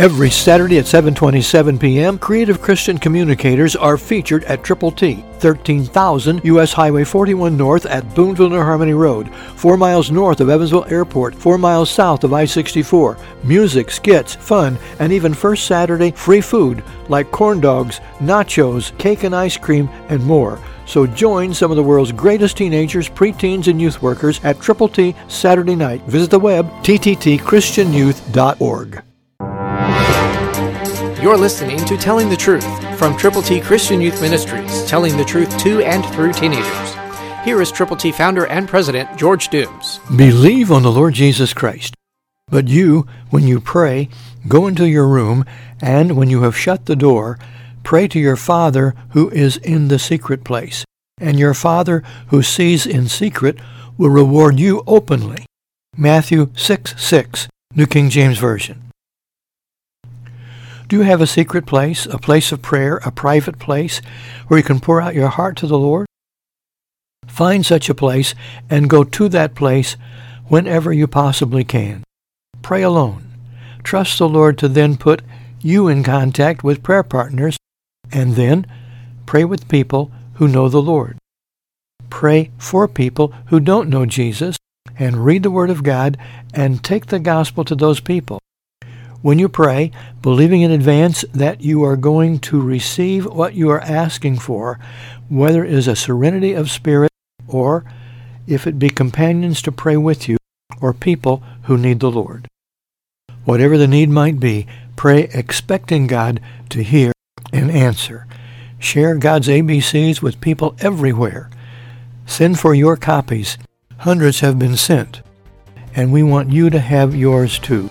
Every Saturday at 7:27 p.m., creative Christian communicators are featured at Triple T, 13,000 US Highway 41 North at Boonville New Harmony Road, 4 miles north of Evansville Airport, 4 miles south of I-64. Music, skits, fun, and even first Saturday free food like corn dogs, nachos, cake and ice cream, and more. So join some of the world's greatest teenagers, preteens, and youth workers at Triple T Saturday night. Visit the web tttchristianyouth.org. You're listening to Telling the Truth from Triple T Christian Youth Ministries, telling the truth to and through teenagers. Here is Triple T founder and president George Dooms. Believe on the Lord Jesus Christ. But you, when you pray, go into your room, and when you have shut the door, pray to your Father who is in the secret place. And your Father who sees in secret will reward you openly. Matthew 6 6, New King James Version. Do you have a secret place, a place of prayer, a private place where you can pour out your heart to the Lord? Find such a place and go to that place whenever you possibly can. Pray alone. Trust the Lord to then put you in contact with prayer partners and then pray with people who know the Lord. Pray for people who don't know Jesus and read the Word of God and take the gospel to those people. When you pray, believing in advance that you are going to receive what you are asking for, whether it is a serenity of spirit or if it be companions to pray with you or people who need the Lord. Whatever the need might be, pray expecting God to hear and answer. Share God's ABCs with people everywhere. Send for your copies. Hundreds have been sent, and we want you to have yours too.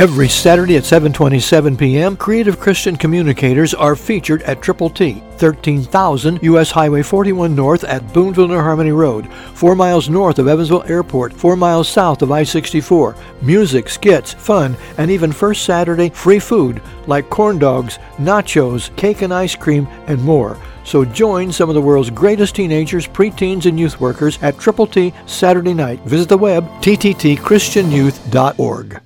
Every Saturday at 7:27 p.m., creative Christian communicators are featured at Triple T, 13,000 US Highway 41 North at Boonville New Harmony Road, 4 miles north of Evansville Airport, 4 miles south of I-64. Music, skits, fun, and even first Saturday free food like corn dogs, nachos, cake and ice cream, and more. So join some of the world's greatest teenagers, preteens, and youth workers at Triple T Saturday night. Visit the web tttchristianyouth.org.